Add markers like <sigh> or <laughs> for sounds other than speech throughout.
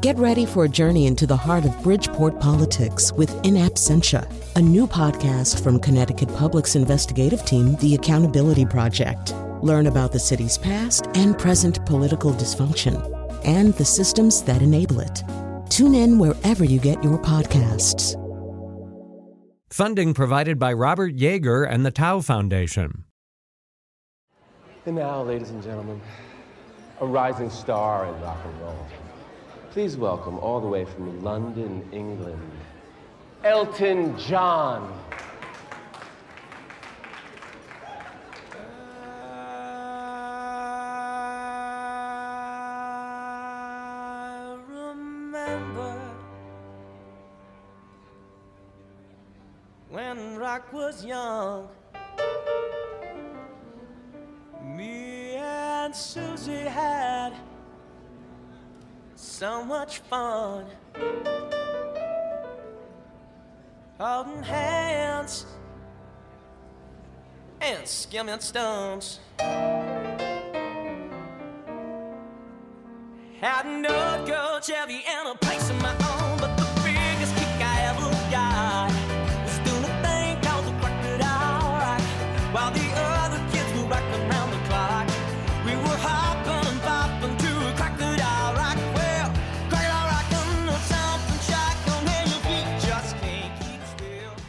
Get ready for a journey into the heart of Bridgeport politics with In Absentia, a new podcast from Connecticut Public's investigative team, The Accountability Project. Learn about the city's past and present political dysfunction and the systems that enable it. Tune in wherever you get your podcasts. Funding provided by Robert Yeager and the Tow Foundation. And now, ladies and gentlemen, a rising star in rock and roll. Please welcome all the way from London, England, Elton John. When rock was young. Me and Susie had so much fun. Holding hands and skimming stones. Had old gold Chevy and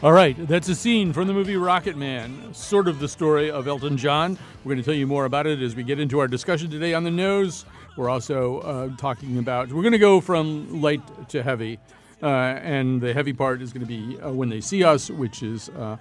All right, that's a scene from the movie Rocketman, sort of the story of Elton John. We're going to tell you more about it as we get into our discussion today on the nose. We're also uh, talking about, we're going to go from light to heavy. Uh, and the heavy part is going to be uh, When They See Us, which is uh,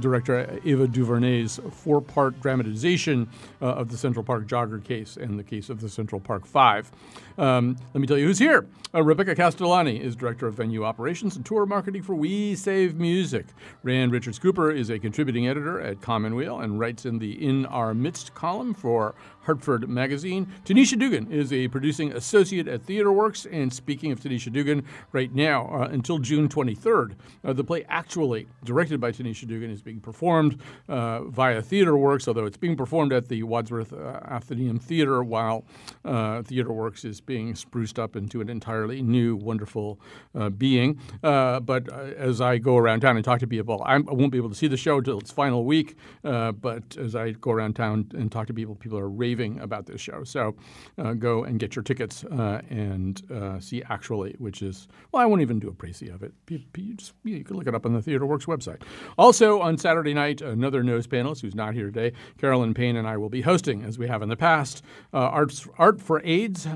director Ava DuVernay's four part dramatization of the Central Park Jogger case and the case of the Central Park Five. Um, let me tell you who's here. Rebecca Castellani is director of venue operations and tour marketing for We Save Music. Rand Richards Cooper is a contributing editor at Commonweal and writes in the In Our Midst column for Hartford Magazine. Tanisha Dugan is a producing associate at TheaterWorks. And speaking of Tanisha Dugan, right now, uh, until June 23rd, uh, the play Actually, directed by Tanisha Dugan, is being performed uh, via TheaterWorks, although it's being performed at the Wadsworth uh, Athenaeum Theater while uh, TheaterWorks is being spruced up into an entirely new, wonderful uh, being. But as I go around town and talk to people, I'm, I won't be able to see the show until its final week. But as I go around town and talk to people, people are raving about this show. So uh, go and get your tickets uh, and uh, see Actually, which is, well, I won't even do a précis of it. You, you just, you can look it up on the TheaterWorks website. Also, on Saturday night, another nose panelist who's not here today, Carolyn Payne and I will be hosting, as we have in the past, Arts, Art for AIDS.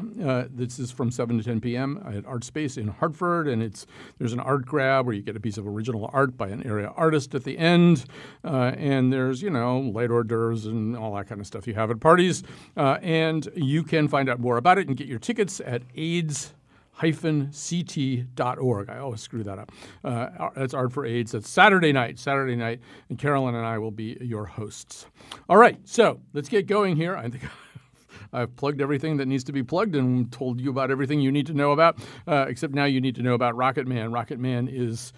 This is from 7 to 10 p.m. at Art Space in Hartford, and it's there's an art grab where you get a piece of original art by an area artist at the end, uh, and there's you know light hors d'oeuvres and all that kind of stuff you have at parties, uh, and you can find out more about it and get your tickets at AIDS ct.org. I always screw that up. Uh, that's Art for AIDS. That's Saturday night, Saturday night, and Carolyn and I will be your hosts. All right, so let's get going here. I think <laughs> I've plugged everything that needs to be plugged and told you about everything you need to know about, uh, except now you need to know about Rocketman. Rocket Man is.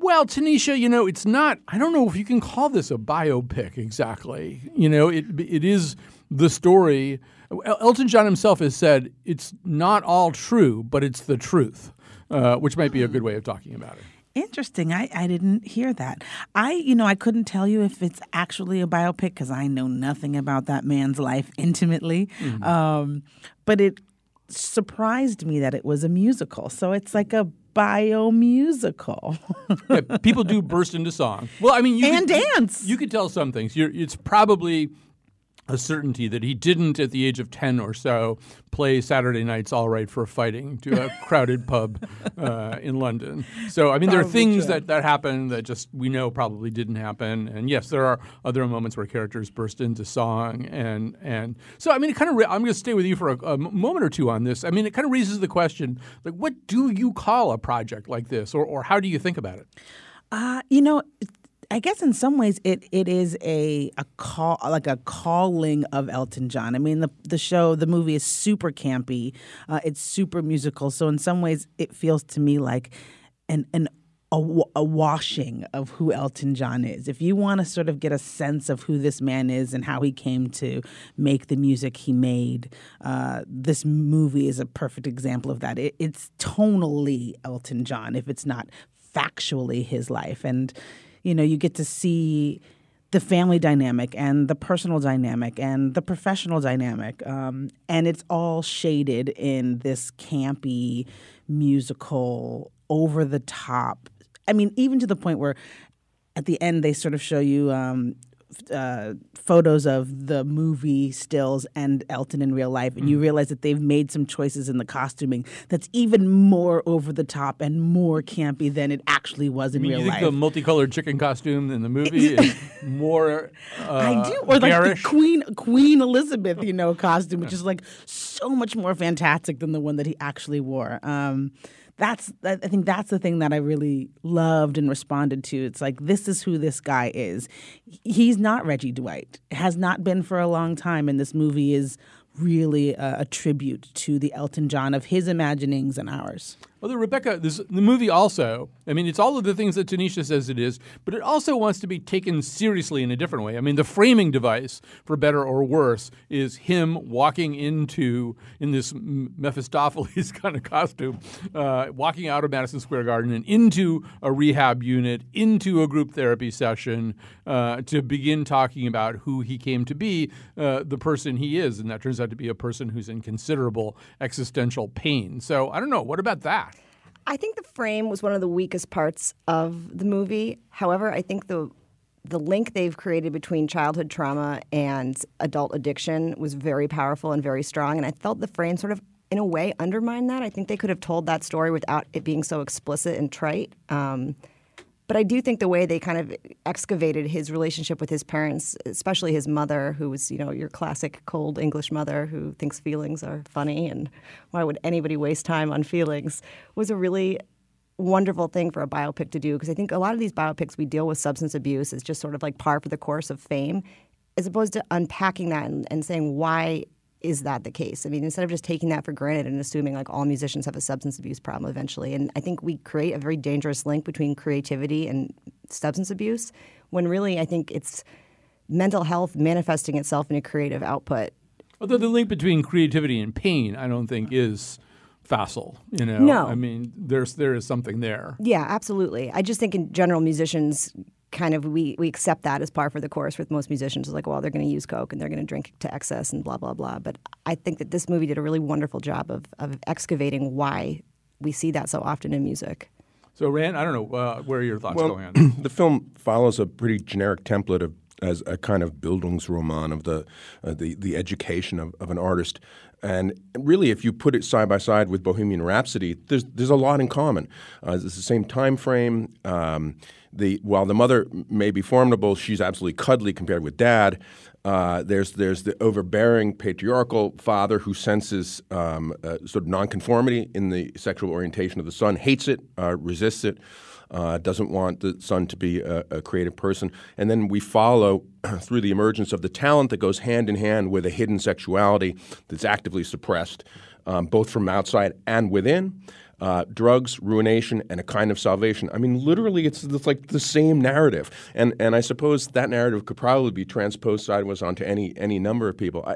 Well, Tanisha, you know, it's not, I don't know if you can call this a biopic exactly. You know, it, it is the story. Elton John himself has said it's not all true, but it's the truth, uh, which might be a good way of talking about it. Interesting. I, I didn't hear that. I, you know, I couldn't tell you if it's actually a biopic because I know nothing about that man's life intimately. Um, but it surprised me that it was a musical. So it's like a bio musical. <laughs> Yeah, people do burst into song. Well, I mean, you And could, dance. You could tell some things. You're, it's probably a certainty that he didn't, at the age of ten or so, play Saturday nights all right for fighting to a <laughs> crowded pub uh, in London. So, I mean, there are things true. that that happen that just we know probably didn't happen. And yes, there are other moments where characters burst into song, and and so I mean, it kind of. Ra- I'm going to stay with you for a moment or two on this. I mean, it kind of raises the question, like, what do you call a project like this, or or how do you think about it? Uh, you know, I guess in some ways it it is a a call like a calling of Elton John. I mean the the show the movie is super campy. Uh, it's super musical. So in some ways it feels to me like an an a, a washing of who Elton John is. If you want to sort of get a sense of who this man is and how he came to make the music he made, uh, this movie is a perfect example of that. It, it's tonally Elton John, if it's not factually his life. And, you know, you get to see the family dynamic and the personal dynamic and the professional dynamic. Um, and it's all shaded in this campy, musical, over the top. I mean, even to the point where at the end they sort of show you um, uh, photos of the movie stills and Elton in real life, and Mm. you realize that they've made some choices in the costuming that's even more over the top and more campy than it actually was in I mean, real you think life. the multicolored chicken costume in the movie is more uh, <laughs> I do, or like garish? the Queen Queen Elizabeth, you know, costume, which is like so much more fantastic than the one that he actually wore. Um, that's I think that's the thing that I really loved and responded to. It's like this is who this guy is. He's not Reggie Dwight. Has not been for a long time, and this movie is really a, a tribute to the Elton John of his imaginings and ours. Although Rebecca, this, the movie also, I mean, it's all of the things that Tanisha says it is, but it also wants to be taken seriously in a different way. I mean, the framing device, for better or worse, is him walking into, in this Mephistopheles <laughs> kind of costume, uh, walking out of Madison Square Garden and into a rehab unit, into a group therapy session uh, to begin talking about who he came to be, uh, the person he is. And that turns out to be a person who's in considerable existential pain. So I don't know. What about that? I think the frame was one of the weakest parts of the movie. However, I think the the link they've created between childhood trauma and adult addiction was very powerful and very strong. And I felt the frame sort of, in a way, undermined that. I think they could have told that story without it being so explicit and trite. Um, but I do think the way they kind of excavated his relationship with his parents, especially his mother, who was, you know, your classic cold English mother who thinks feelings are funny and why would anybody waste time on feelings, was a really wonderful thing for a biopic to do. Because I think a lot of these biopics we deal with substance abuse is just sort of like par for the course of fame, as opposed to unpacking that and, and saying why is that the case? I mean, instead of just taking that for granted and assuming like all musicians have a substance abuse problem eventually, and I think we create a very dangerous link between creativity and substance abuse, when really I think it's mental health manifesting itself in a creative output. Although the link between creativity and pain, I don't think is facile. You know, No. I mean, there's there is something there. Yeah, absolutely. I just think in general, musicians kind of we, we accept that as par for the course with most musicians. It's like, well, they're going to use coke and they're going to drink to excess and blah blah blah. But I think that this movie did a really wonderful job of of excavating why we see that so often in music. So, Rand, I don't know uh, where are your thoughts Well, going on. <clears throat> the film follows a pretty generic template of as a kind of Bildungsroman of the uh, the the education of, of an artist. And really, if you put it side by side with Bohemian Rhapsody, there's there's a lot in common. Uh, it's the same time frame. Um, the while the mother may be formidable, she's absolutely cuddly compared with dad. Uh, there's there's the overbearing patriarchal father who senses um, uh, sort of nonconformity in the sexual orientation of the son, hates it, uh, resists it uh, doesn't want the son to be a, a creative person. And then we follow <clears throat> through the emergence of the talent that goes hand in hand with a hidden sexuality that's actively suppressed, um, both from outside and within. Uh, drugs, ruination, and a kind of salvation. I mean, literally, it's, it's like the same narrative, and and I suppose that narrative could probably be transposed sideways onto any any number of people. I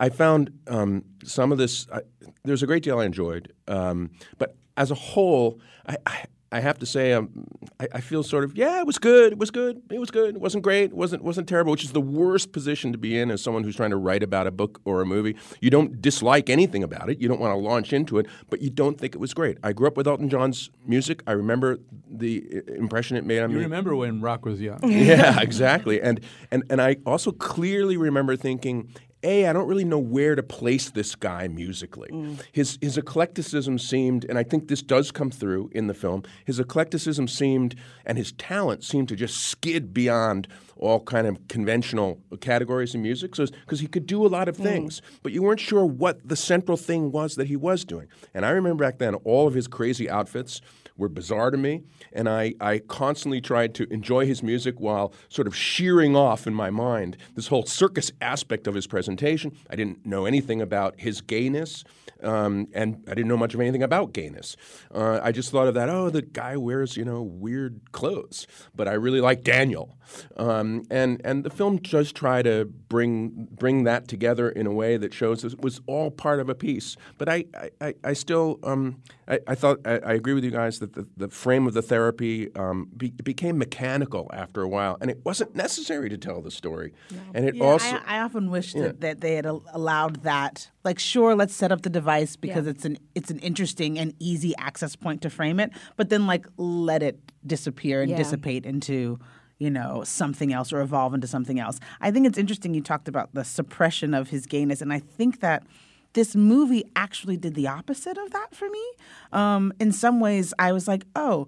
I found um, some of this. I, there's a great deal I enjoyed, um, but as a whole, I, I I have to say, um, I, I feel sort of yeah, it was good, it was good, it was good, it wasn't great, it wasn't wasn't terrible, which is the worst position to be in as someone who's trying to write about a book or a movie. You don't dislike anything about it, you don't want to launch into it, but you don't think it was great. I grew up with Elton John's music. I remember the impression it made on You me. You remember when Rock was young? <laughs> yeah, <laughs> exactly. And and and I also clearly remember thinking, a, I don't really know where to place this guy musically. Mm. His his eclecticism seemed, and I think this does come through in the film. His eclecticism seemed, and his talent seemed to just skid beyond all kind of conventional categories in music. So because he could do a lot of mm. things, but you weren't sure what the central thing was that he was doing. And I remember back then all of his crazy outfits were bizarre to me, and I, I constantly tried to enjoy his music while sort of shearing off in my mind this whole circus aspect of his presentation. I didn't know anything about his gayness, um, and I didn't know much of anything about gayness. Uh, I just thought of that. Oh, the guy wears you know weird clothes, but I really like Daniel, um, and and the film does try to bring bring that together in a way that shows it was all part of a piece. But I I, I still um, I, I, thought I, I, agree with you guys that the, the frame of the therapy um, be, became mechanical after a while, and it wasn't necessary to tell the story. And it Yeah, also I, I often wish Yeah. that, that they had allowed that. Like, sure, let's set up the device because Yeah. it's an it's an interesting and easy access point to frame it, but then like let it disappear and Yeah. dissipate into you know something else or evolve into something else. I think it's interesting you talked about the suppression of his gayness, and I think that this movie actually did the opposite of that for me. Um, in some ways, I was like, oh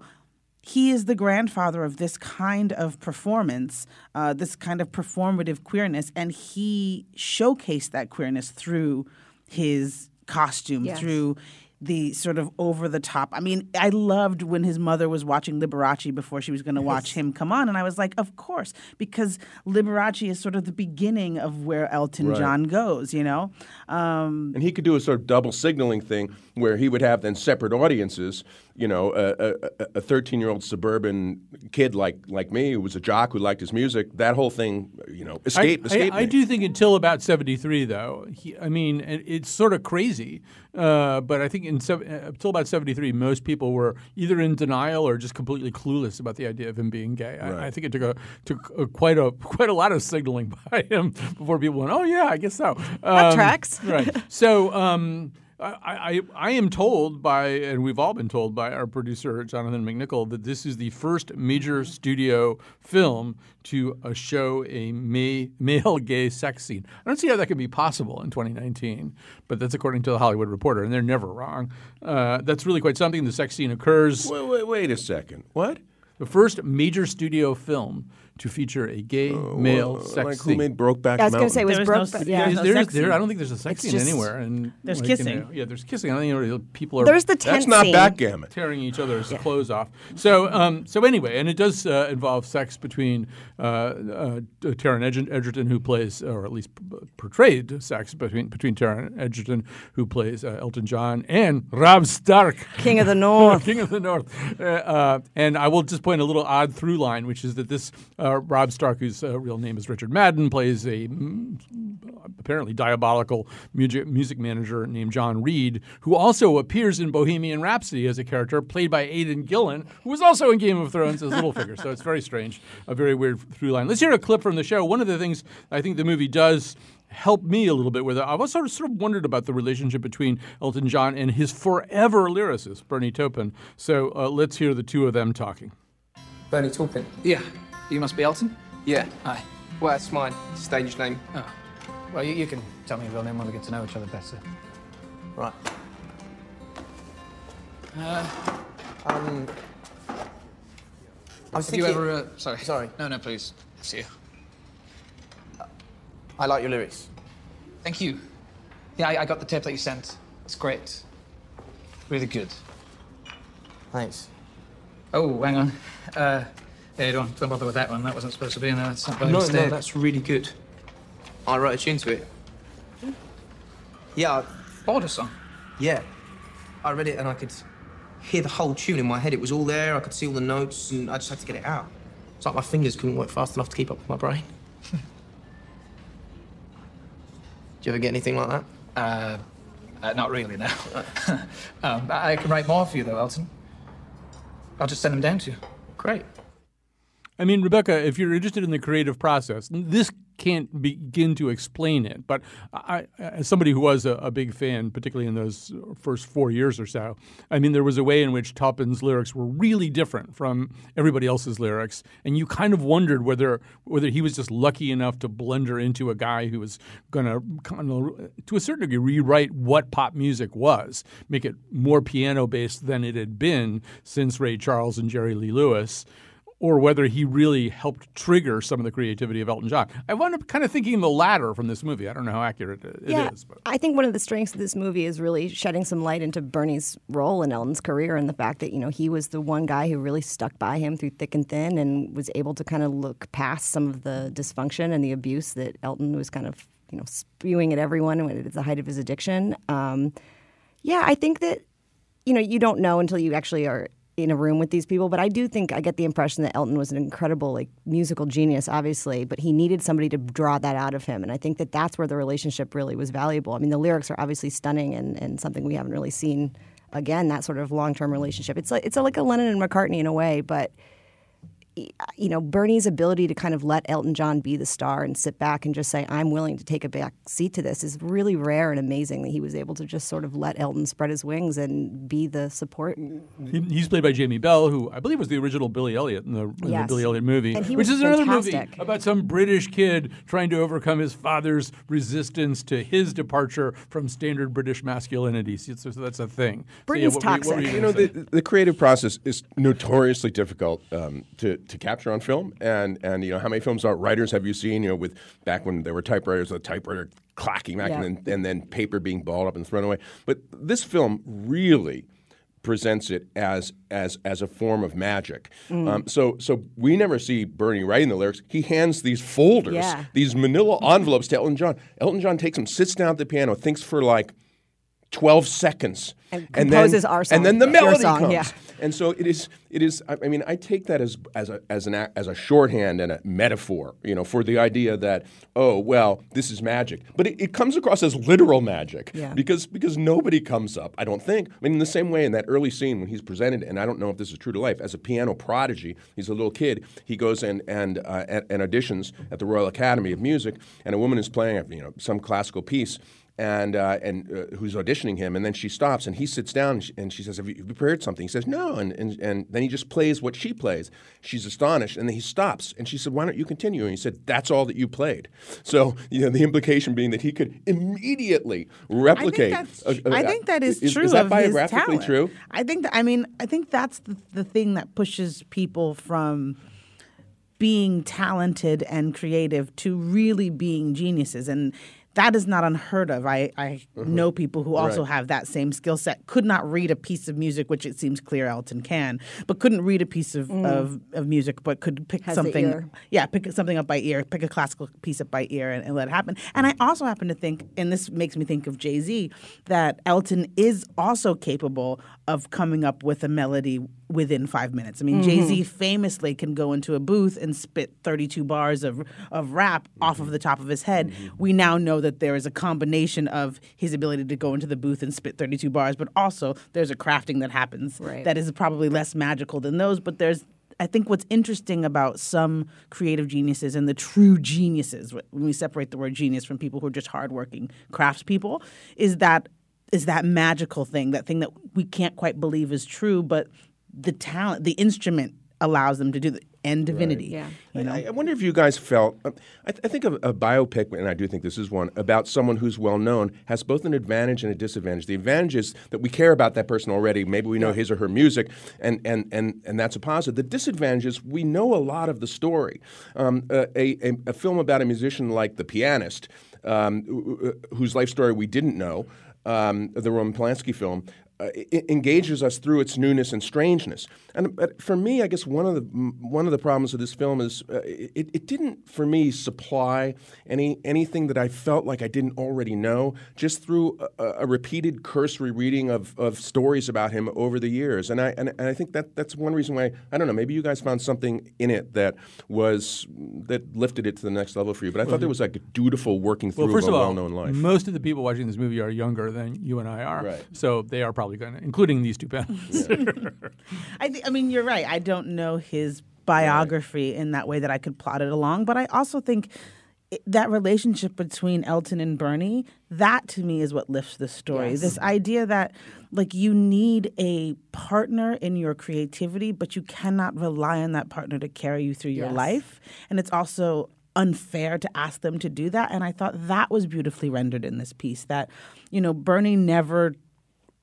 he is the grandfather of this kind of performance, uh, this kind of performative queerness, and he showcased that queerness through his costume, Yes. through the sort of over the top. I mean, I loved when his mother was watching Liberace before she was going to watch him come on, and I was like, of course, because Liberace is sort of the beginning of where Elton Right. John goes, you know. Um, And he could do a sort of double signaling thing where he would have then separate audiences. You know, a- a 13 year old suburban kid like like me who was a jock who liked his music. That whole thing, you know, I, escaped. I, escaped I me. do think until about 73, though, he, I mean, it, it's sort of crazy. Uh, but I think in uh, until about 73, most people were either in denial or just completely clueless about the idea of him being gay. I, I think it took a took a, quite a quite a lot of signaling <laughs> by him before people went, "Oh yeah, I guess so." Um, tracks. right. So. Um, I, I, I am told by, and we've all been told by our producer Jonathan McNicol, that this is the first major studio film to uh, show a ma- male gay sex scene. I don't see how that could be possible in 2019, but that's according to the Hollywood Reporter, and they're never wrong. Uh, that's really quite something. The sex scene occurs. Wait, wait, wait a second. What? The first major studio film to feature a gay male sex Uh, like scene. who made Brokeback I was going to say it was There was broke. no yeah. there's no there- there- I don't think there's a sex It's scene just- anywhere. And There's like, you kissing. know, yeah, there's kissing. I don't think you know, people are. There's the That's tent not scene. backgammon. tearing each other's clothes off. So, um, so anyway, and it does uh, involve sex between uh, uh, Taron Edger- Egerton, who plays, or at least p- portrayed sex between between Taron Egerton, who plays uh, Elton John, and Rob Stark, King of the <laughs> North. King of the North. Uh, uh, and I will just point a little odd through line, which is that this uh, Rob Stark, whose uh, real name is Richard Madden, plays a mm, apparently diabolical music, music manager named John Reid, who also appears in Bohemian Rhapsody as a character played by Aidan Gillen, who was also in Game of Thrones as Littlefinger. so it's very strange, a very weird through line. Let's hear a clip from the show. One of the things I think the movie does help me a little bit with it. I've also sort of wondered about the relationship between Elton John and his forever lyricist, Bernie Taupin. So uh, let's hear the two of them talking. Bernie Taupin. Yeah. You must be Elton? Yeah. Hi. Well, that's my stage name. Oh. Well, you, you can tell me your real name when we get to know each other better. Right. Uh, Um. I was have you ever... Uh, sorry. Sorry. No, no, please. See you. I like your lyrics. Thank you. Yeah, I, I got the tape that you sent. It's great. Really good. Thanks. Oh, hang on. Uh, yeah, don't, don't bother with that one. That wasn't supposed to be in there. That's not by No, no, that's really good. I wrote a tune to it. Yeah, I- Border song. yeah. I read it and I could hear the whole tune in my head. It was all there. I could see all the notes, and I just had to get it out. It's like my fingers couldn't work fast enough to keep up with my brain. <laughs> Do you ever get anything like that? Uh, uh, not really, no. <laughs> um, I I can write more for you, though, Elton. I'll just send them down to you. Great. I mean, Rebecca, if you're interested in the creative process, this can't begin to explain it. But I, as somebody who was a, a big fan, particularly in those first four years or so, I mean, there was a way in which Taupin's lyrics were really different from everybody else's lyrics, and you kind of wondered whether whether he was just lucky enough to blender into a guy who was going to to a certain degree, rewrite what pop music was, make it more piano based than it had been since Ray Charles and Jerry Lee Lewis or whether he really helped trigger some of the creativity of Elton John. I wound up kind of thinking the latter from this movie. I don't know how accurate it yeah, is, but I think one of the strengths of this movie is really shedding some light into Bernie's role in Elton's career and the fact that you know he was the one guy who really stuck by him through thick and thin and was able to kind of look past some of the dysfunction and the abuse that Elton was kind of you know spewing at everyone at the height of his addiction. Um, yeah, I think that you know you don't know until you actually are in a room with these people, but I do think I get the impression that Elton was an incredible like musical genius, obviously, but he needed somebody to draw that out of him, and I think that that's where the relationship really was valuable. I mean, the lyrics are obviously stunning and, and something we haven't really seen again. That sort of long term relationship. It's like it's like a Lennon and McCartney in a way, but you know, Bernie's ability to kind of let Elton John be the star and sit back and just say, I'm willing to take a back seat to this is really rare and amazing that he was able to just sort of let Elton spread his wings and be the support. he, he's played by Jamie Bell, who I believe was the original Billy Elliot in the, in the Billy Elliot movie, And he which was is another movie fantastic. about some British kid trying to overcome his father's resistance to his departure from standard British masculinity. So, so that's a thing. So, yeah, Britain's what were you- what toxic. you You know, the, the creative process is notoriously difficult um, to, to capture on film. And, and, you know, how many films are writers have you seen, you know, with back when there were typewriters, the typewriter clacking back Yeah. and, then, and then paper being balled up and thrown away. But this film really presents it as as as a form of magic. Mm. Um, so so we never see Bernie writing the lyrics. He hands these folders, Yeah. these manila envelopes to Elton John. Elton John takes them, sits down at the piano, thinks for like 12 seconds And then, composes our song, and then the melody song, comes yeah. And so it is it is I mean I take that as as a as an as a shorthand and a metaphor you know for the idea that oh well this is magic but it, it comes across as literal magic Yeah. because because nobody comes up I don't think I mean in the same way in that early scene when he's presented and I don't know if this is true to life as a piano prodigy he's a little kid he goes and and uh, and, and auditions at the Royal Academy of Music and a woman is playing you know some classical piece and uh, and uh, who's auditioning him, and then she stops, and he sits down, and she, and she says, "Have you prepared something?" He says, "No," and, and and then he just plays what she plays. She's astonished, and then he stops, and she said, "Why don't you continue?" And he said, "That's all that you played." So you know, the implication being that he could immediately replicate. I think, that's, I think that is, is, true. Is that biographically true? I think that. I mean, I think that's the, the thing that pushes people from being talented and creative to really being geniuses and that is not unheard of. I, I mm-hmm. know people who also Right. have that same skill set. Could not read a piece of music, which it seems clear Elton can, but couldn't read a piece of, mm. of, of music, but could pick Has something. Yeah, pick something up by ear, pick a classical piece up by ear, and, and let it happen. And I also happen to think, and this makes me think of Jay Z, that Elton is also capable of coming up with a melody within five minutes. I mean, mm-hmm. Jay Z famously can go into a booth and spit 32 bars of, of rap off of mm-hmm. the top of his head. Mm-hmm. We now know that there is a combination of his ability to go into the booth and spit 32 bars, but also there's a crafting that happens Right. that is probably less magical than those. But there's I think what's interesting about some creative geniuses and the true geniuses, when we separate the word genius from people who are just hardworking craftspeople, is that is that magical thing, that thing that we can't quite believe is true, but the talent, the instrument allows them to do that, and divinity. Yeah. You know? I, I wonder if you guys felt. uh, I, th- I think a, a biopic, and I do think this is one about someone who's well known has both an advantage and a disadvantage. The advantage is that we care about that person already. Maybe we know his or her music, and and and and that's a positive. The disadvantage is we know a lot of the story. Um, a, a, a film about a musician like The Pianist, um, wh- wh- whose life story we didn't know, um, the Roman Polanski film. Uh, engages us through its newness and strangeness, and but for me, I guess one of the one of the problems of this film is uh, it, it didn't for me supply any anything that I felt like I didn't already know just through a, a repeated cursory reading of, of stories about him over the years, and I and, and I think that that's one reason why I don't know maybe you guys found something in it that was that lifted it to the next level for you, but I thought there was like a dutiful working through Well, first of of a all, well-known life. most of the people watching this movie are younger than you and I are, Right. so they are probably going to, including these two panelists. <laughs> I, th- I mean, you're right. I don't know his biography in that way that I could plot it along, but I also think that relationship between Elton and Bernie, that to me is what lifts the story. Yes. This idea that like you need a partner in your creativity, but you cannot rely on that partner to carry you through your Yes. life. And it's also unfair to ask them to do that. And I thought that was beautifully rendered in this piece that, you know, Bernie never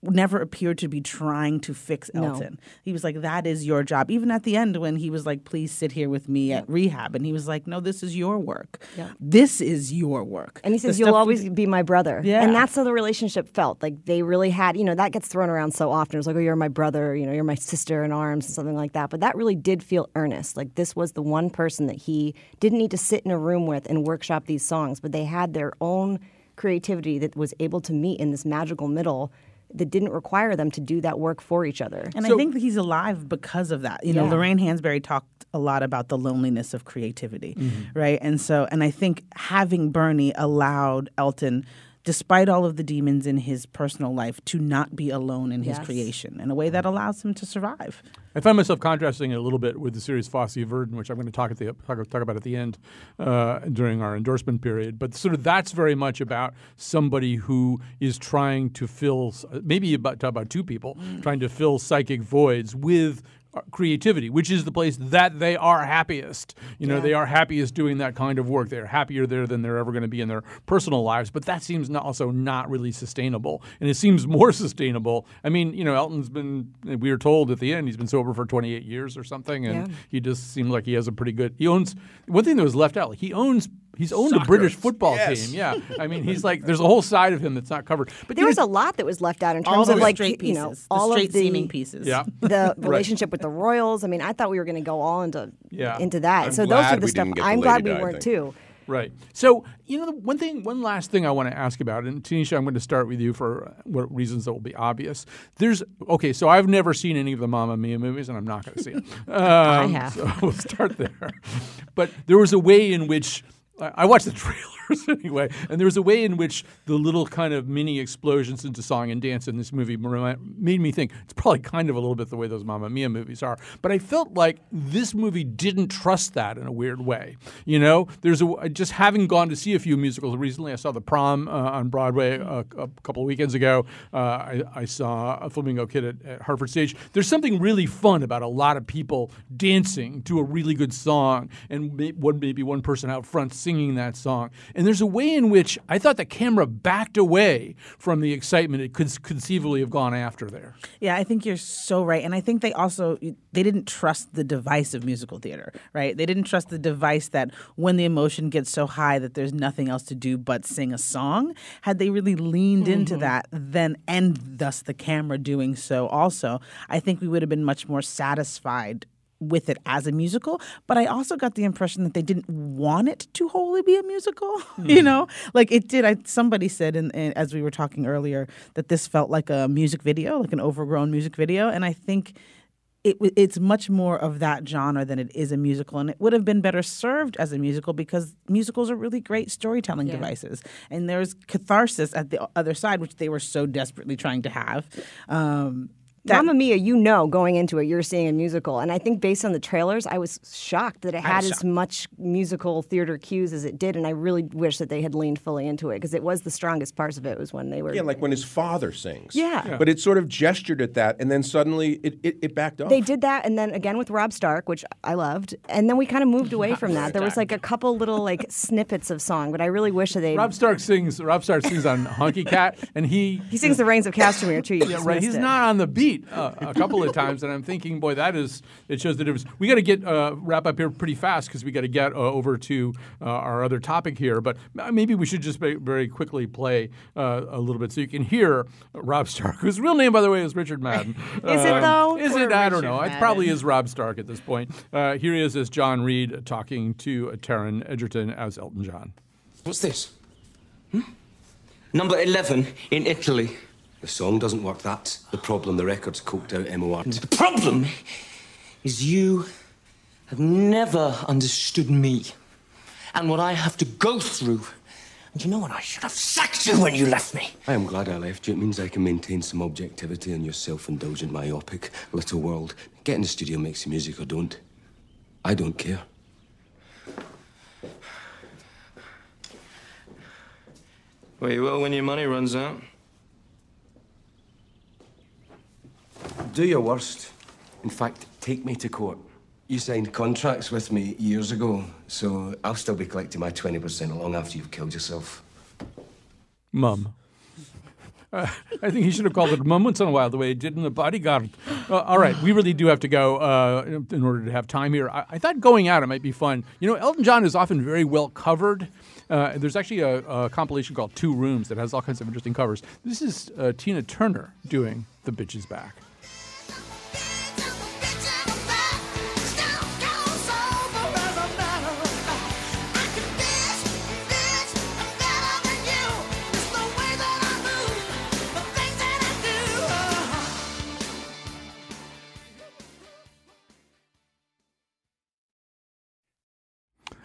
never appeared to be trying to fix No. Elton. He was like, "That is your job." Even at the end, when he was like, "Please sit here with me at rehab," and he was like, "No, this is your work. This is your work." And he The says, You'll always be my brother. Yeah. And that's how the relationship felt. Like they really had, you know, that gets thrown around so often. It was like, Oh, you're my brother, you know, you're my sister in arms and something like that. But that really did feel earnest. Like this was the one person that he didn't need to sit in a room with and workshop these songs, but they had their own creativity that was able to meet in this magical middle that didn't require them to do that work for each other. And I think that he's alive because of that. You know, Yeah. Lorraine Hansberry talked a lot about the loneliness of creativity, Mm-hmm. right? And so, and I think having Bernie allowed Elton, despite all of the demons in his personal life, to not be alone in his Yes. creation in a way that allows him to survive. I find myself contrasting it a little bit with the series Fosse Verdon, which I'm going to talk at the talk, talk about at the end uh, during our endorsement period. But sort of that's very much about somebody who is trying to fill, maybe about talk about two people trying to fill psychic voids with creativity, which is the place that they are happiest. You know, Yeah. they are happiest doing that kind of work. They're happier there than they're ever going to be in their personal lives. But that seems not, also not really sustainable. And it seems more <laughs> sustainable. I mean, you know, Elton's been. We were told at the end he's been sober for 28 years or something, and Yeah. he just seemed like he has a pretty good. He owns one thing that was left out. Like he owns. He's owned a British football Yes. team. Yeah, I mean, he's <laughs> like. There's a whole side of him that's not covered. But There was a lot that was left out in terms of like straight you know the all straight of the seeming pieces. Yeah. <laughs> the relationship with the royals. I mean, I thought we were going to go all into Yeah. into that. I'm so those are the stuff. didn't get the I'm glad we weren't too. Right. So, you know, the one thing, one last thing I want to ask about, and Tanisha, I'm going to start with you for uh, what reasons that will be obvious. There's, okay, so I've never seen any of the Mamma Mia movies, and I'm not going to see them. <laughs> Um, have. So we'll start there. But there was a way in which, I watched the <laughs> trailers anyway, and there was a way in which the little kind of mini explosions into song and dance in this movie made me think it's probably kind of a little bit the way those Mamma Mia movies are. But I felt like this movie didn't trust that in a weird way. You know, there's a just having gone to see a few musicals recently. I saw The Prom uh, on Broadway a, a couple of weekends ago. Uh, I, I saw a Flamingo Kid at, at Hartford Stage. There's something really fun about a lot of people dancing to a really good song, and one maybe one person out front singing that song. And there's a way in which I thought the camera backed away from the excitement it could conceivably have gone after there. Yeah, I think you're so right, and I think they also they didn't trust the device of musical theater, right? They didn't trust the device that when the emotion gets so high that there's nothing else to do but sing a song. Had they really leaned into mm-hmm. that, then and thus the camera doing so, also, I think we would have been much more satisfied with it as a musical, but I also got the impression that they didn't want it to wholly be a musical. <laughs> you know, like it did. I somebody said, in, in, as we were talking earlier, that this felt like a music video, like an overgrown music video, and I think. It, it's much more of that genre than it is a musical, and it would have been better served as a musical because musicals are really great storytelling Yeah. devices, and there's catharsis at the other side, which they were so desperately trying to have. Um, that- Mamma Mia, you know, going into it, you're seeing a musical, and I think based on the trailers, I was shocked that it had as much musical theater cues as it did, and I really wish that they had leaned fully into it because it was the strongest parts of it was when they were. Yeah, like when his father sings. Yeah. Yeah. But it sort of gestured at that, and then suddenly it, it, it backed off. They did that, and then again with Rob Stark, which I loved, and then we kind of moved away from that. There was like a couple little like <laughs> snippets of song, but I really wish that they. Rob Stark sings. Rob Stark sings on Honky Cat, and he he sings the Rains of Castamere too. You Yeah, right. He's it. not on the beat uh, a couple of times, and I'm thinking, boy, that is it shows the difference. We got to get uh, wrap up here pretty fast because we got to get uh, over to uh, our other topic here. But maybe we should just very, very quickly play uh, a little bit so you can hear Rob Stark, whose real name, by the way, is Richard Madden. <laughs> Is it, Um, though? Is Poor it? I don't Richard know. It probably is Rob Stark at this point. Uh, here he is as John Reid talking to uh, Taron Egerton as Elton John. What's this? Hmm? Number 11 in Italy. The song doesn't work. That's the problem. The record's coked out MOR. The problem is you have never understood me and what I have to go through. And you know what? I should have sacked you when you left me. I am glad I left you. It means I can maintain some objectivity in your self-indulgent, myopic little world. Get in the studio, make some music, or don't. I don't care. Well, you will when your money runs out. Do your worst. In fact, take me to court. You signed contracts with me years ago, so I'll still be collecting my 20% long after you've killed yourself. Mum. Uh, I think he should have called it Moments in a While, the way he did in The Bodyguard. Uh, all right, we really do have to go uh, in order to have time here. I, I thought going out it might be fun. You know, Elton John is often very well covered. Uh, there's actually a, a compilation called Two Rooms that has all kinds of interesting covers. This is uh, Tina Turner doing The Bitch Is Back.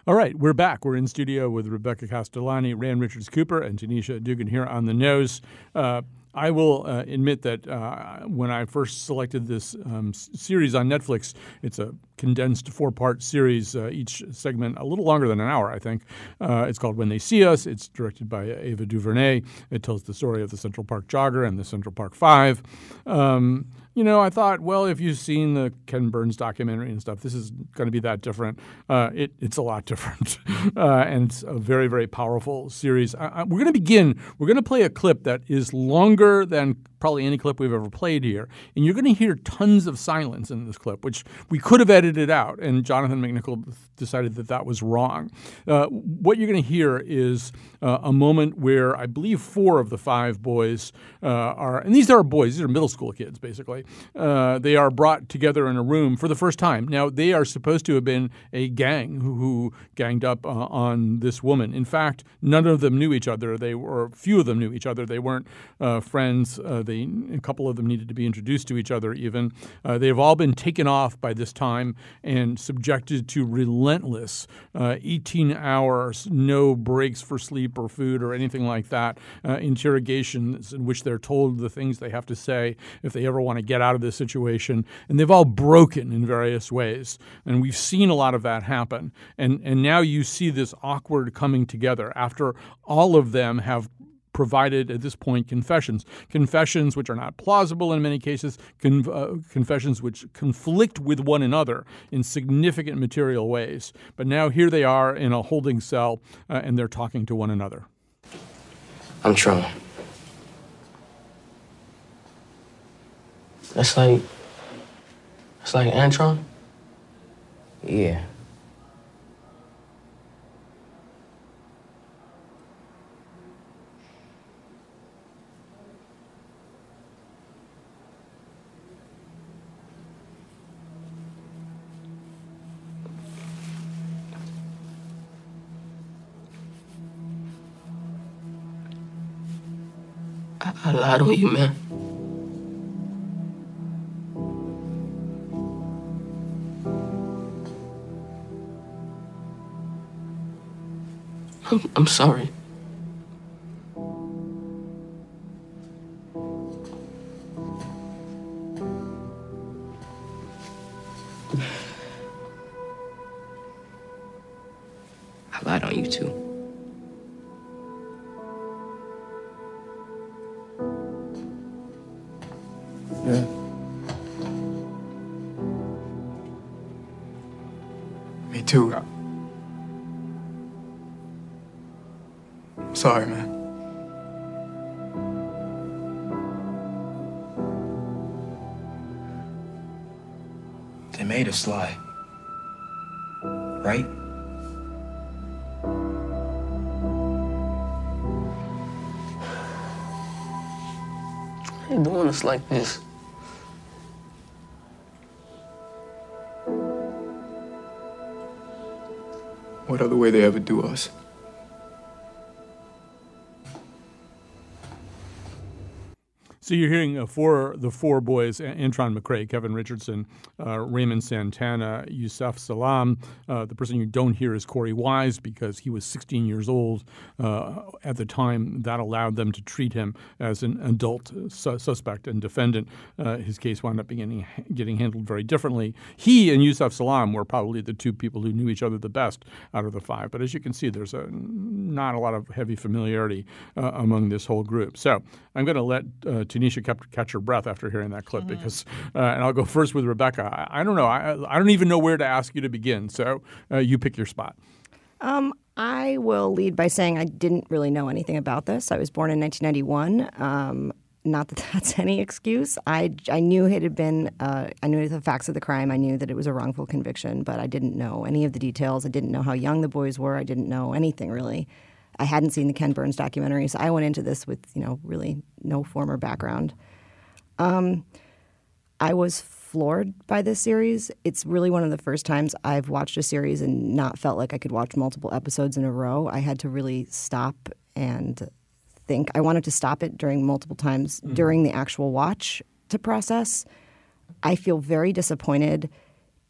All right, we're back. We're in studio with Rebecca Castellani, Rand Richards Cooper, and Tanisha Dugan here on the nose. Uh, I will uh, admit that uh, when I first selected this um, series on Netflix, it's a condensed four part series, uh, each segment a little longer than an hour, I think. Uh, it's called When They See Us. It's directed by Ava DuVernay. It tells the story of the Central Park Jogger and the Central Park Five. Um, you know, I thought, well, if you've seen the Ken Burns documentary and stuff, this is going to be that different. Uh, it, it's a lot different. <laughs> uh, and it's a very, very powerful series. I, I, we're going to begin. We're going to play a clip that is longer than probably any clip we've ever played here. And you're going to hear tons of silence in this clip, which we could have edited out. And Jonathan McNicol decided that that was wrong. Uh, what you're going to hear is uh, a moment where I believe four of the five boys uh, are, and these are boys, these are middle school kids, basically. Uh, they are brought together in a room for the first time. Now, they are supposed to have been a gang who, who ganged up uh, on this woman. In fact, none of them knew each other. They were, few of them knew each other. They weren't uh, friends. they, a couple of them needed to be introduced to each other, even. they have all been taken off by this time and subjected to relentless 18 hours, no breaks for sleep or food or anything like that, interrogations in which they're told the things they have to say if they ever want to get out of this situation. And they've all broken in various ways. And we've seen a lot of that happen. And, and now you see this awkward coming together after all of them have provided at this point confessions. Confessions which are not plausible in many cases, uh, confessions which conflict with one another in significant material ways. But now here they are in a holding cell uh, and they're talking to one another. I'm Tron. That's like. That's like Antron? Yeah. I, I lied on you, man. I'm, sorry. They made us lie. Right? Why you doing us like this? What other way they ever do us? So you're hearing uh, four the four boys: Antron McCray, Kevin Richardson, uh, Raymond Santana, Yusef Salaam. Uh, the person you don't hear is Korey Wise because he was 16 years old uh, at the time. That allowed them to treat him as an adult su- suspect and defendant. Uh, his case wound up being getting handled very differently. He and Yusef Salaam were probably the two people who knew each other the best out of the five. But as you can see, there's a, not a lot of heavy familiarity uh, among this whole group. So I'm going to let Tanisha kept catch her breath after hearing that clip Mm-hmm. because, uh, and I'll go first with Rebecca. I, I don't know. I, I don't even know where to ask you to begin. So uh, you pick your spot. Um, I will lead by saying I didn't really know anything about this. I was born in 1991. Um, not that <laughs> that's any excuse. I, I knew it had been, uh, I knew the facts of the crime. I knew that it was a wrongful conviction, but I didn't know any of the details. I didn't know how young the boys were. I didn't know anything really. I hadn't seen the Ken Burns documentary, so I went into this with, you know, really no former background. Um, I was floored by this series. It's really one of the first times I've watched a series and not felt like I could watch multiple episodes in a row. I had to really stop and think. I wanted to stop it during multiple times during the actual watch to process. I feel very disappointed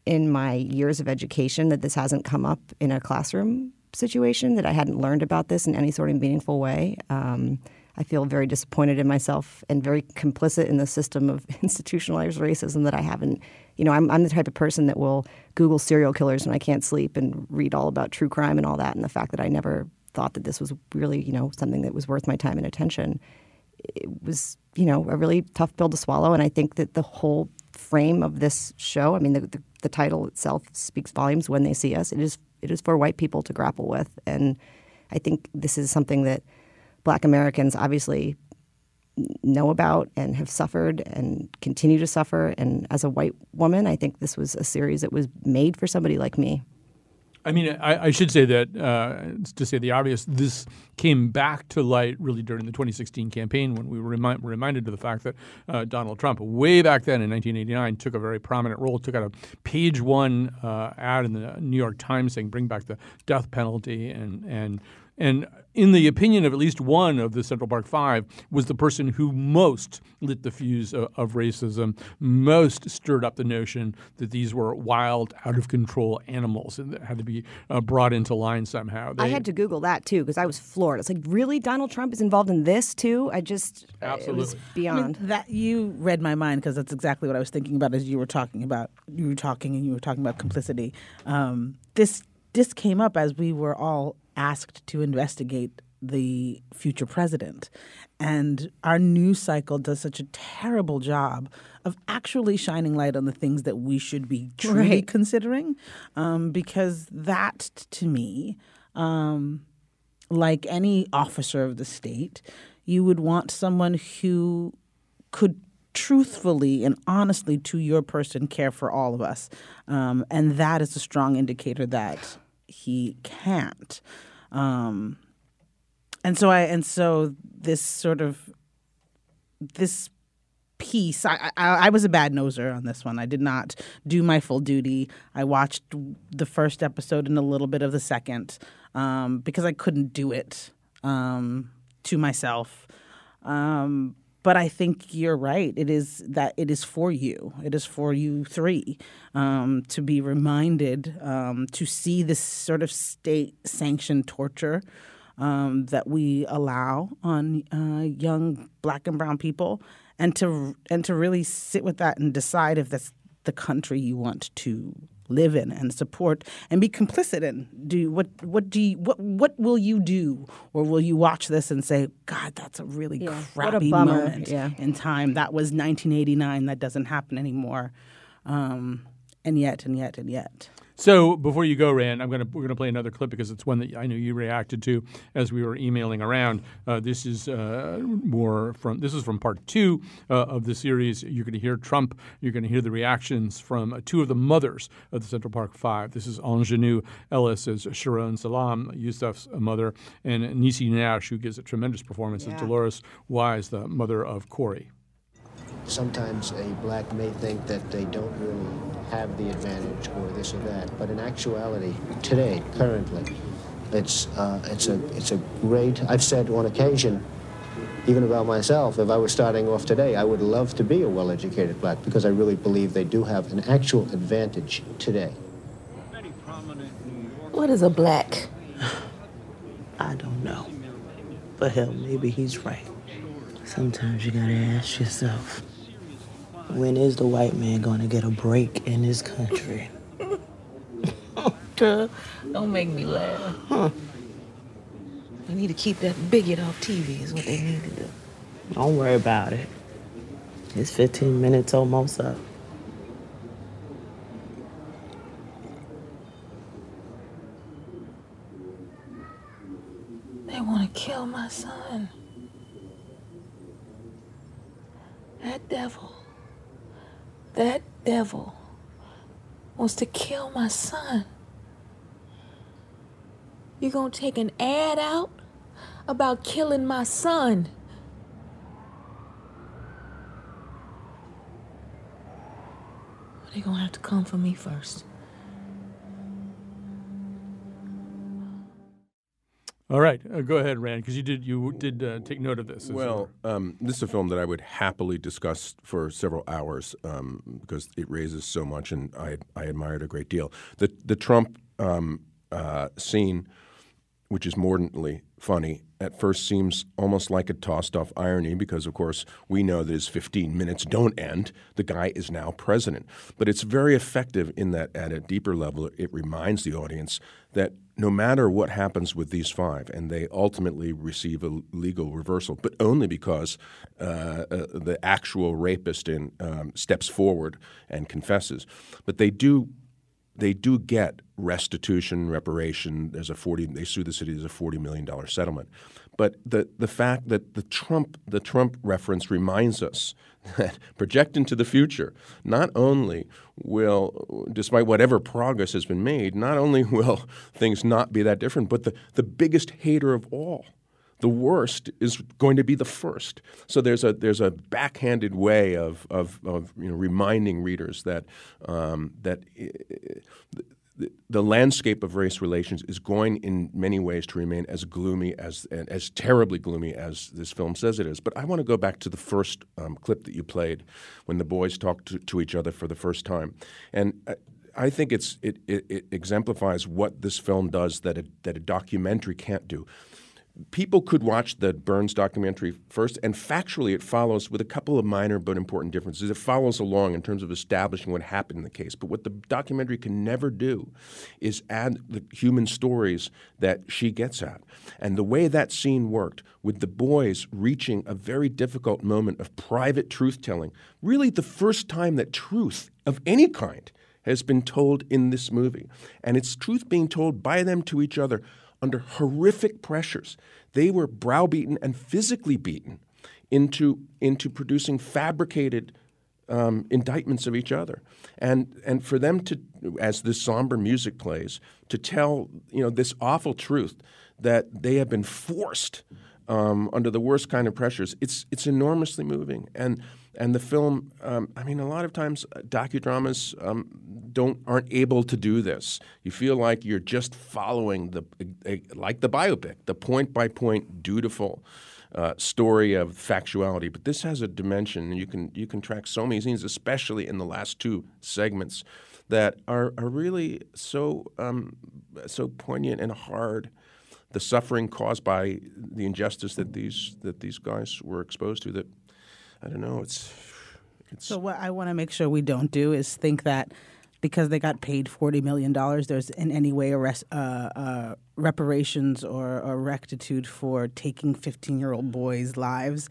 in my years of education that this hasn't come up in a classroom situation, that I hadn't learned about this in any sort of meaningful way. Um, I feel very disappointed in myself and very complicit in the system of <laughs> institutionalized racism that I haven't. You know, I'm, I'm the type of person that will Google serial killers when I can't sleep and read all about true crime and all that. And the fact that I never thought that this was really, you know, something that was worth my time and attention, it was, you know, a really tough pill to swallow. And I think that the whole frame of this show, I mean, the, the, the title itself speaks volumes when they see us. It is, it is for white people to grapple with. And I think this is something that black Americans obviously know about and have suffered and continue to suffer. And as a white woman, I think this was a series that was made for somebody like me. I mean, I, I should say that uh, to say the obvious, this came back to light really during the 2016 campaign when we were were reminded of the fact that uh, Donald Trump, way back then in 1989, took a very prominent role, took out a page one uh, ad in the New York Times saying "Bring back the death penalty," and and and in the opinion of at least one of the Central Park Five, was the person who most lit the fuse of, of racism, most stirred up the notion that these were wild, out of control animals and that had to be uh, brought into line somehow. I had to Google that too because I was floored. It's like, really, Donald Trump is involved in this too? I just, it was Absolutely. beyond. I mean, that you read my mind because that's exactly what I was thinking about as you were talking about you were talking and you were talking about complicity. Um, this this came up as we were all asked to investigate the future president, and our news cycle does such a terrible job of actually shining light on the things that we should be truly Right. considering, um, because that to me. Um, like any officer of the state, you would want someone who could truthfully and honestly to your person care for all of us. Um, and that is a strong indicator that he can't. Um, and so I and so this sort of this piece I, I I was a bad noser on this one. I did not do my full duty. I watched the first episode and a little bit of the second um, because I couldn't do it um, to myself. Um, but I think you're right. It is that it is for you. It is for you three um, to be reminded um, to see this sort of state-sanctioned torture um, that we allow on uh, young black and brown people, and to and to really sit with that and decide if that's the country you want to live in and support and be complicit in. Do what what do you, what what will you do, or will you watch this and say, God, that's a really Yeah, what a crappy moment Yeah. in time. That was 1989. That doesn't happen anymore. Um, and yet, and yet, and yet. So before you go, Rand, I'm gonna we're gonna play another clip because it's one that I know you reacted to as we were emailing around. Uh, this is uh, more from this is from part two uh, of the series. You're gonna hear Trump. You're gonna hear the reactions from uh, two of the mothers of the Central Park Five. This is Aunjanue Ellis as Sharon Salaam, Yusef's mother, and Niecy Nash, who gives a tremendous performance Yeah. as Dolores Wise, the mother of Korey. Sometimes a black may think that they don't really have the advantage or this or that, but in actuality, today, currently, it's uh, it's a it's a great. I've said on occasion, even about myself, if I was starting off today, I would love to be a well-educated black because I really believe they do have an actual advantage today. What is a black? <sighs> I don't know. But hell, maybe he's right. Sometimes you gotta ask yourself, when is the white man going to get a break in this country? Don't make me laugh. Huh. We need to keep that bigot off TV is what they need to do. Don't worry about it. It's 15 minutes almost up. They want to kill my son. That devil that devil wants to kill my son. You're gonna take an ad out about killing my son? They gonna have to come for me first. All right, uh, go ahead, Rand, because you did you did uh, take note of this. Well, um, this is a film that I would happily discuss for several hours um, because it raises so much, and I I admire it a great deal. The the Trump um, uh, scene, which is mordantly funny, at first seems almost like a tossed off irony because, of course, we know that his 15 minutes don't end. The guy is now president, but it's very effective in that at a deeper level, it reminds the audience that no matter what happens with these five, and they ultimately receive a legal reversal, but only because uh, uh, the actual rapist in, um, steps forward and confesses. But they do they do get restitution, reparation. There's a forty. They sue the city. There's a forty million dollar settlement. But the the fact that the Trump the Trump reference reminds us that project into the future. Not only will, despite whatever progress has been made, not only <laughs> will things not be that different, but the the biggest hater of all the worst is going to be the first. So there's a there's a backhanded way of of, of you know reminding readers that um, that i- the, landscape of race relations is going in many ways to remain as gloomy as as terribly gloomy as this film says it is. But I want to go back to the first um, clip that you played when the boys talked to, to each other for the first time, and. I, I think it's it, it, it exemplifies what this film does that a, that a documentary can't do people could watch the Burns documentary first, and factually, it follows with a couple of minor but important differences. It follows along in terms of establishing what happened in the case. But what the documentary can never do is add the human stories that she gets at. And the way that scene worked, with the boys reaching a very difficult moment of private truth telling, really the first time that truth of any kind has been told in this movie. And it's truth being told by them to each other under horrific pressures. They were browbeaten and physically beaten into, into producing fabricated um, indictments of each other. And, and for them to, as this somber music plays, to tell you know, this awful truth that they have been forced um, under the worst kind of pressures, it's, it's enormously moving. And, and the film, um, I mean, a lot of times uh, docudramas um, don't aren't able to do this. You feel like you're just following the like the biopic, the point by point, dutiful uh, story of factuality. But this has a dimension, you can you can track so many scenes, especially in the last two segments, that are are really so um, so poignant and hard. The suffering caused by the injustice that these that these guys were exposed to. That I don't know. It's So what I want to make sure we don't do is think that because they got paid forty million dollars, there's in any way a res- uh, uh, reparations or, or rectitude for taking fifteen-year-old boys' lives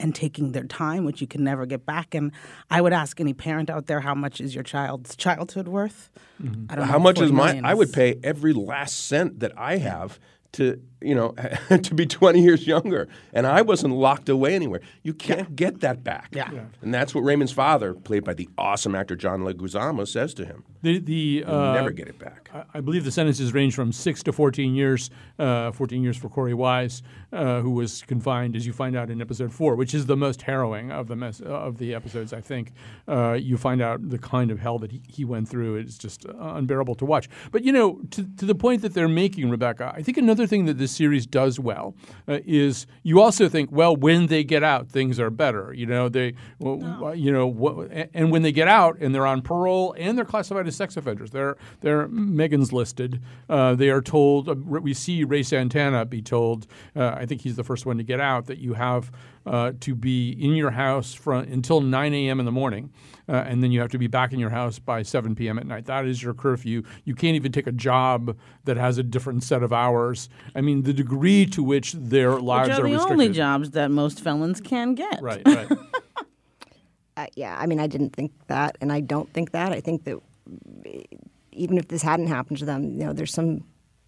and taking their time, which you can never get back. And I would ask any parent out there, how much is your child's childhood worth? I don't know How if much is 40 my? million I would pay every last cent that I have to you know <laughs> to be 20 years younger, and I wasn't locked away anywhere. You can't get that back. Yeah. Yeah. and that's what Raymond's father, played by the awesome actor John Leguizamo, says to him. The the You'll uh, never get it back. I, I believe the sentences range from six to fourteen years. Uh, fourteen years for Korey Wise, uh, who was confined, as you find out in episode four, which is the most harrowing of the mess, of the episodes. I think uh, you find out the kind of hell that he, he went through. It's just uh, unbearable to watch. But you know, to, to the point that they're making, Rebecca, I think another thing that this series does well uh, is you also think, well, when they get out, things are better. You know, they, well, you know, what, and when they get out and they're on parole and they're classified as sex offenders, they're they're Megan's listed. Uh, they are told. Uh, we see Ray Santana be told. Uh, I think he's the first one to get out that you have uh, to be in your house from until 9 a.m. in the morning, uh, and then you have to be back in your house by 7 p.m. at night. That is your curfew. You can't even take a job that has a different set of hours. I mean, the degree to which their lives Which are are the restricted. only jobs that most felons can get. Right, <laughs> right. Uh, yeah, I mean, I didn't think that, and I don't think that. I think that mm, even if this hadn't happened to them, you know, there's some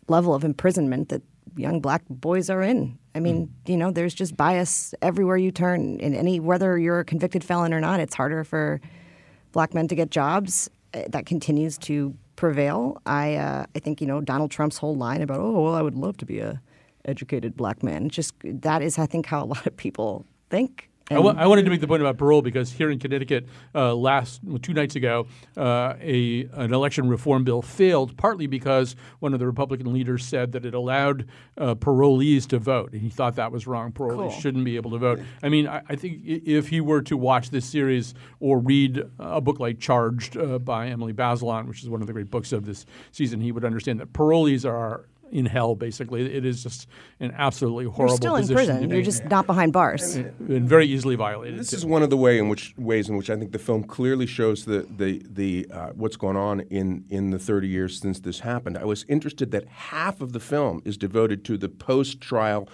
level of imprisonment that young black boys are in. I mean, you know, there's just bias everywhere you turn. In any whether you're a convicted felon or not, it's harder for black men to get jobs. Uh, That continues to prevail. I uh, I think you know Donald Trump's whole line about oh well I would love to be a educated black man. Just that is I think how a lot of people think. I wanted to make the point about parole because here in Connecticut, uh, last two nights ago, uh, a an election reform bill failed partly because one of the Republican leaders said that it allowed uh, parolees to vote, and he thought that was wrong. Parolees Cool. shouldn't be able to vote. I mean, I, I think if he were to watch this series or read a book like Charged uh, by Emily Bazelon, which is one of the great books of this season, he would understand that parolees are in hell. Basically, it is just an absolutely horrible. You're still in position to prison. You're just not behind bars. and very easily violated. This too. is one of the way in which ways in which I think the film clearly shows the the the uh, what's going on in in the 30 years since this happened. I was interested that half of the film is devoted to the post trial.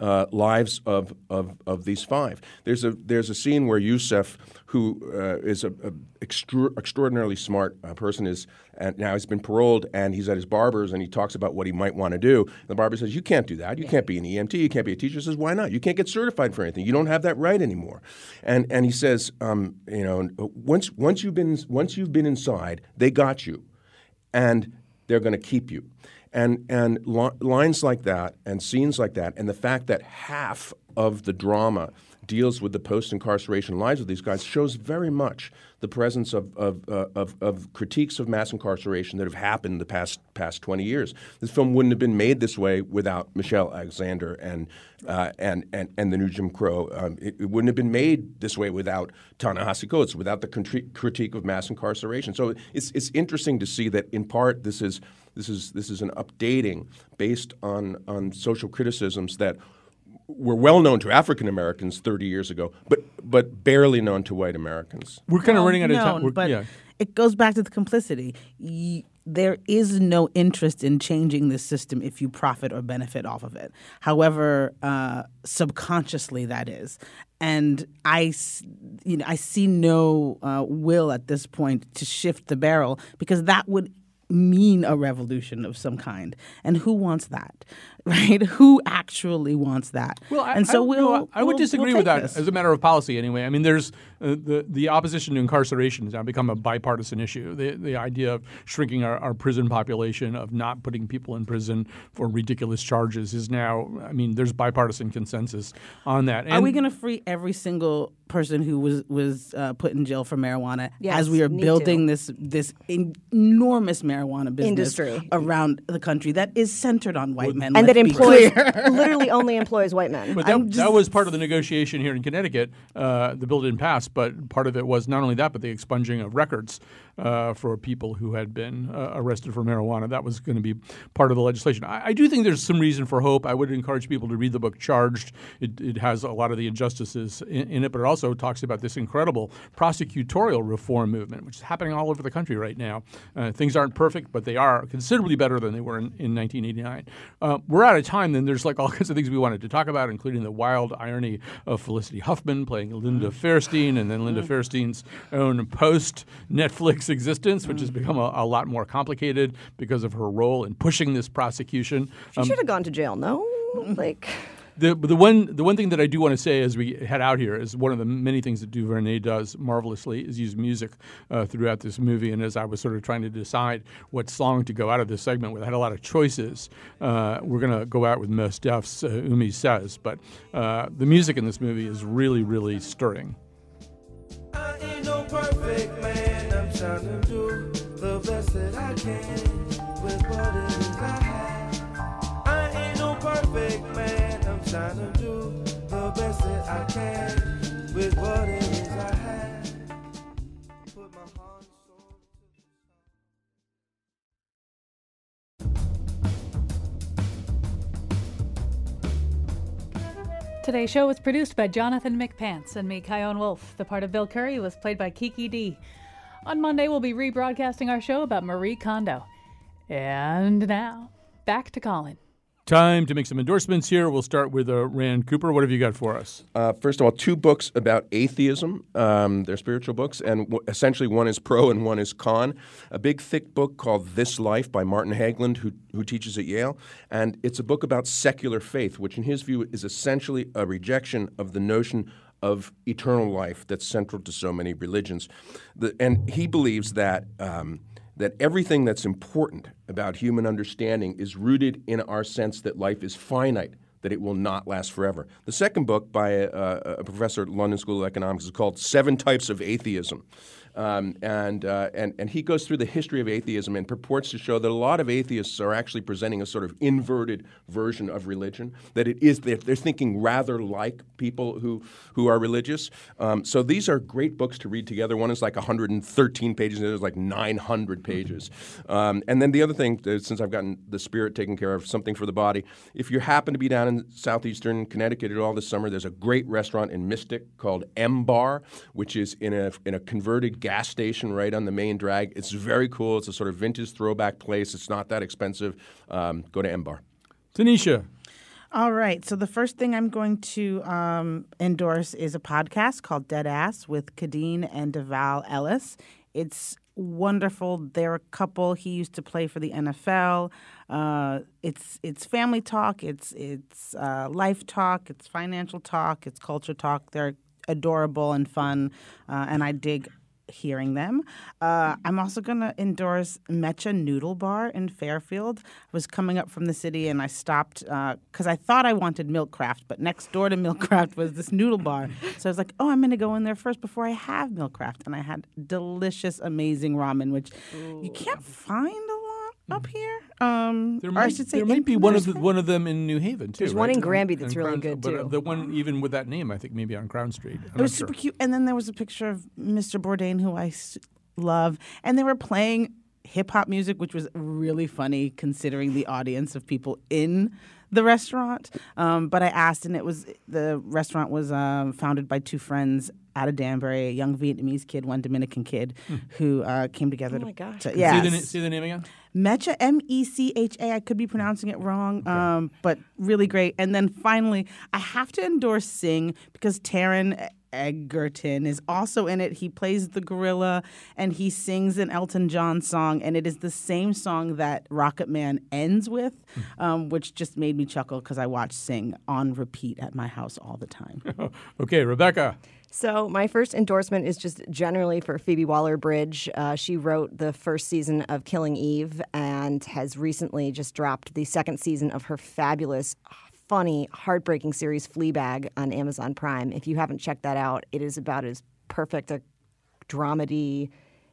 Uh, lives of, of, of these five. There's a there's a scene where Yusef, who uh, is a, a extra, extraordinarily smart uh, person, is and now he's been paroled and he's at his barber's and he talks about what he might want to do. The barber says, "You can't do that. You can't be an EMT. You can't be a teacher." He says, "Why not? You can't get certified for anything. You don't have that right anymore." And and he says, um, "You know, once once you've been once you've been inside, they got you, and they're going to keep you." And and li- lines like that and scenes like that, and the fact that half of the drama deals with the post incarceration lives of these guys shows very much the presence of, of, uh, of, of critiques of mass incarceration that have happened the past past 20 years. This film wouldn't have been made this way without Michelle Alexander and uh, and, and and the new Jim Crow. Um, it, it wouldn't have been made this way without Ta-Nehisi Coates, without the contri- critique of mass incarceration. So it's it's interesting to see that in part this is this is this is an updating based on on social criticisms that were well known to African Americans 30 years ago, but but barely known to white Americans. We're kind of Well, running out of time. known, We're- But yeah. it goes back to the complicity. Y- there is no interest in changing this system if you profit or benefit off of it. However, uh, subconsciously that is, and I, s- you know, I see no uh, will at this point to shift the barrel because that would mean a revolution of some kind. And who wants that? <laughs> Right? Who actually wants that? Well, I, and so I, we'll, no, I would we'll- disagree we'll with that this. as a matter of policy. Anyway, I mean, there's uh, the the opposition to incarceration has now become a bipartisan issue. The the idea of shrinking our, our prison population, of not putting people in prison for ridiculous charges, is now. I mean, there's bipartisan consensus on that. Are we going to free every single person who was was uh, put in jail for marijuana Yes, as we are building to. this this enormous marijuana business Industry. around the country that is centered on white men and that employs literally <laughs> only employs white men. But that, that was part of the negotiation here in Connecticut. Uh, the bill didn't pass, but part of it was not only that, but the expunging of records uh, for people who had been uh, arrested for marijuana. That was going to be part of the legislation. I, I do think there's some reason for hope. I would encourage people to read the book Charged. It, it has a lot of the injustices in, in it, but it also talks about this incredible prosecutorial reform movement, which is happening all over the country right now. Uh, things aren't perfect, but they are considerably better than they were in, in 1989. Uh, we're out of time, then there's like all kinds of things we wanted to talk about, including the wild irony of Felicity Huffman playing Linda Fairstein, and then Linda Fairstein's own post Netflix existence, which has become a, a lot more complicated because of her role in pushing this prosecution. She Um, should have gone to jail. No, like the the one the one thing that I do want to say as we head out here is one of the many things that DuVernay does marvelously is use music uh, throughout this movie. And as I was sort of trying to decide what song to go out of this segment with, I had a lot of choices. Uh, we're gonna go out with Mos Def's uh, Umi Says, but uh, the music in this movie is really really stirring. Ain't no perfect man. I'm trying to do the best that I can with what it is I have. I ain't no perfect man. I'm trying to do the best that I can with what it is Today's show was produced by Jonathan McPants and me, Kyone Wolf. The part of Bill Curry was played by Kiki D. On Monday, we'll be rebroadcasting our show about Marie Kondo. And now, back to Colin. Time to make some endorsements here. We'll start with uh, Rand Cooper. What have you got for us? Uh, first of all, two books about atheism. Um, they're spiritual books, and w- essentially one is pro and one is con. A big, thick book called This Life by Martin Hägglund, who, who teaches at Yale. And it's a book about secular faith, which, in his view, is essentially a rejection of the notion of eternal life that's central to so many religions. The, and he believes that. Um, that everything that's important about human understanding is rooted in our sense that life is finite, that it will not last forever. The second book by a, a professor at London School of Economics is called Seven Types of Atheism. Um, and, uh, and, and he goes through the history of atheism and purports to show that a lot of atheists are actually presenting a sort of inverted version of religion, that it is, they're, they're thinking rather like people who, who are religious. Um, so these are great books to read together. One is like 113 pages, and the other is like 900 pages. Um, and then the other thing, uh, since I've gotten the spirit taken care of, something for the body, if you happen to be down in southeastern Connecticut at all this summer, there's a great restaurant in Mystic called M Bar, which is in a, in a converted gas station right on the main drag. It's very cool. It's a sort of vintage throwback place. It's not that expensive. Um, go to M Bar. Tanisha. All right. So the first thing I'm going to um, endorse is a podcast called Dead Ass with Khadeen and Devale Ellis. It's wonderful. They're a couple. He used to play for the NFL. Uh, it's it's family talk. It's it's uh, life talk. It's financial talk. It's culture talk. They're adorable and fun, uh, and I dig hearing them. Uh, I'm also going to endorse Mecha Noodle Bar in Fairfield. I was coming up from the city and I stopped because I thought I wanted Milkcraft, but next door to <laughs> Milkcraft was this noodle bar. So I was like, oh, I'm going to go in there first before I have Milkcraft. And I had delicious, amazing ramen, which you can't find a up here. Um, There or might, I should say, there might be one of the, one of them in New Haven too. There's one in Granby that's And really Crown- good, but, uh, too. The one even with that name, I think maybe on Crown Street. I'm It not was sure. super cute. And then there was a picture of Mr. Bourdain, who I love, and they were playing hip hop music, which was really funny considering the audience of people in the restaurant. Um, but I asked, and it was the restaurant was um, founded by two friends out of Danbury, a young Vietnamese kid, one Dominican kid, who uh, came together. Oh my gosh. to- Say yeah, the, na- say the name again. Mecha, M E C H A. I could be pronouncing it wrong, um, but really great. And then finally, I have to endorse Sing because Taron Egerton is also in it. He plays the gorilla and he sings an Elton John song, and it is the same song that Rocketman ends with, um, which just made me chuckle because I watch Sing on repeat at my house all the time. <laughs> Okay, Rebecca. So my first endorsement is just generally for Phoebe Waller-Bridge. Uh, she wrote the first season of Killing Eve and has recently just dropped the second season of her fabulous, funny, heartbreaking series Fleabag on Amazon Prime. If you haven't checked that out, it is about as perfect a dramedy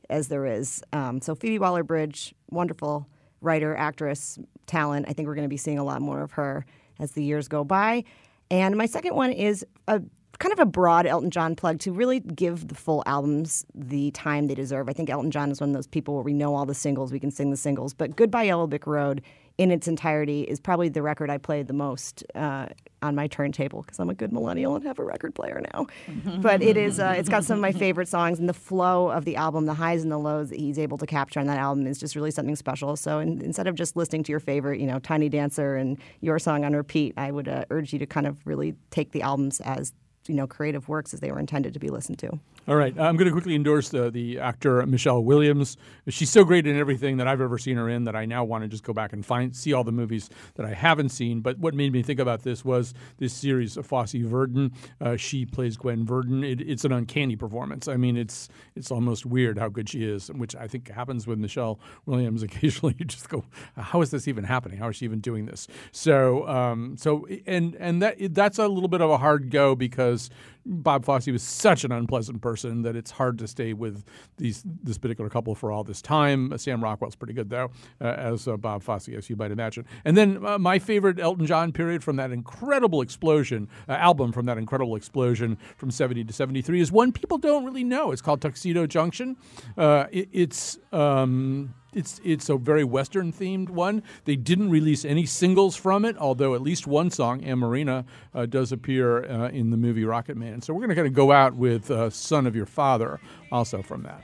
as there is. Um, so Phoebe Waller-Bridge, wonderful writer, actress, talent. I think we're going to be seeing a lot more of her as the years go by. And my second one is a kind of a broad Elton John plug to really give the full albums the time they deserve. I think Elton John is one of those people where we know all the singles, we can sing the singles, but Goodbye Yellow Brick Road in its entirety is probably the record I played the most uh, on my turntable because I'm a good millennial and have a record player now. <laughs> but it is uh, it's got some of my favorite songs and the flow of the album, the highs and the lows that he's able to capture on that album is just really something special. So in, instead of just listening to your favorite, you know, Tiny Dancer and your song on repeat, I would uh, urge you to kind of really take the albums as you know creative works as they were intended to be listened to. All right, I'm going to quickly endorse the, the actor Michelle Williams. She's so great in everything that I've ever seen her in that I now want to just go back and find see all the movies that I haven't seen. But what made me think about this was this series of Fosse Verdon. Uh, she plays Gwen Verdon. It, it's an uncanny performance. I mean, it's it's almost weird how good she is, which I think happens with Michelle Williams. <laughs> Occasionally, you just go, "How is this even happening? How is she even doing this?" So, um, so and and that that's a little bit of a hard go because Bob Fosse was such an unpleasant person that it's hard to stay with these this particular couple for all this time. Uh, Sam Rockwell's pretty good though, uh, as uh, Bob Fosse, as you might imagine. And then uh, my favorite Elton John period from that incredible explosion uh, album from that incredible explosion from '70 to '73 is one people don't really know. It's called Tuxedo Junction. Uh, it, it's um, it's it's a very Western themed one. They didn't release any singles from it, although at least one song, Amoreena, uh, does appear uh, in the movie Rocketman. So we're going to kind of go out with uh, "Son of Your Father" also from that.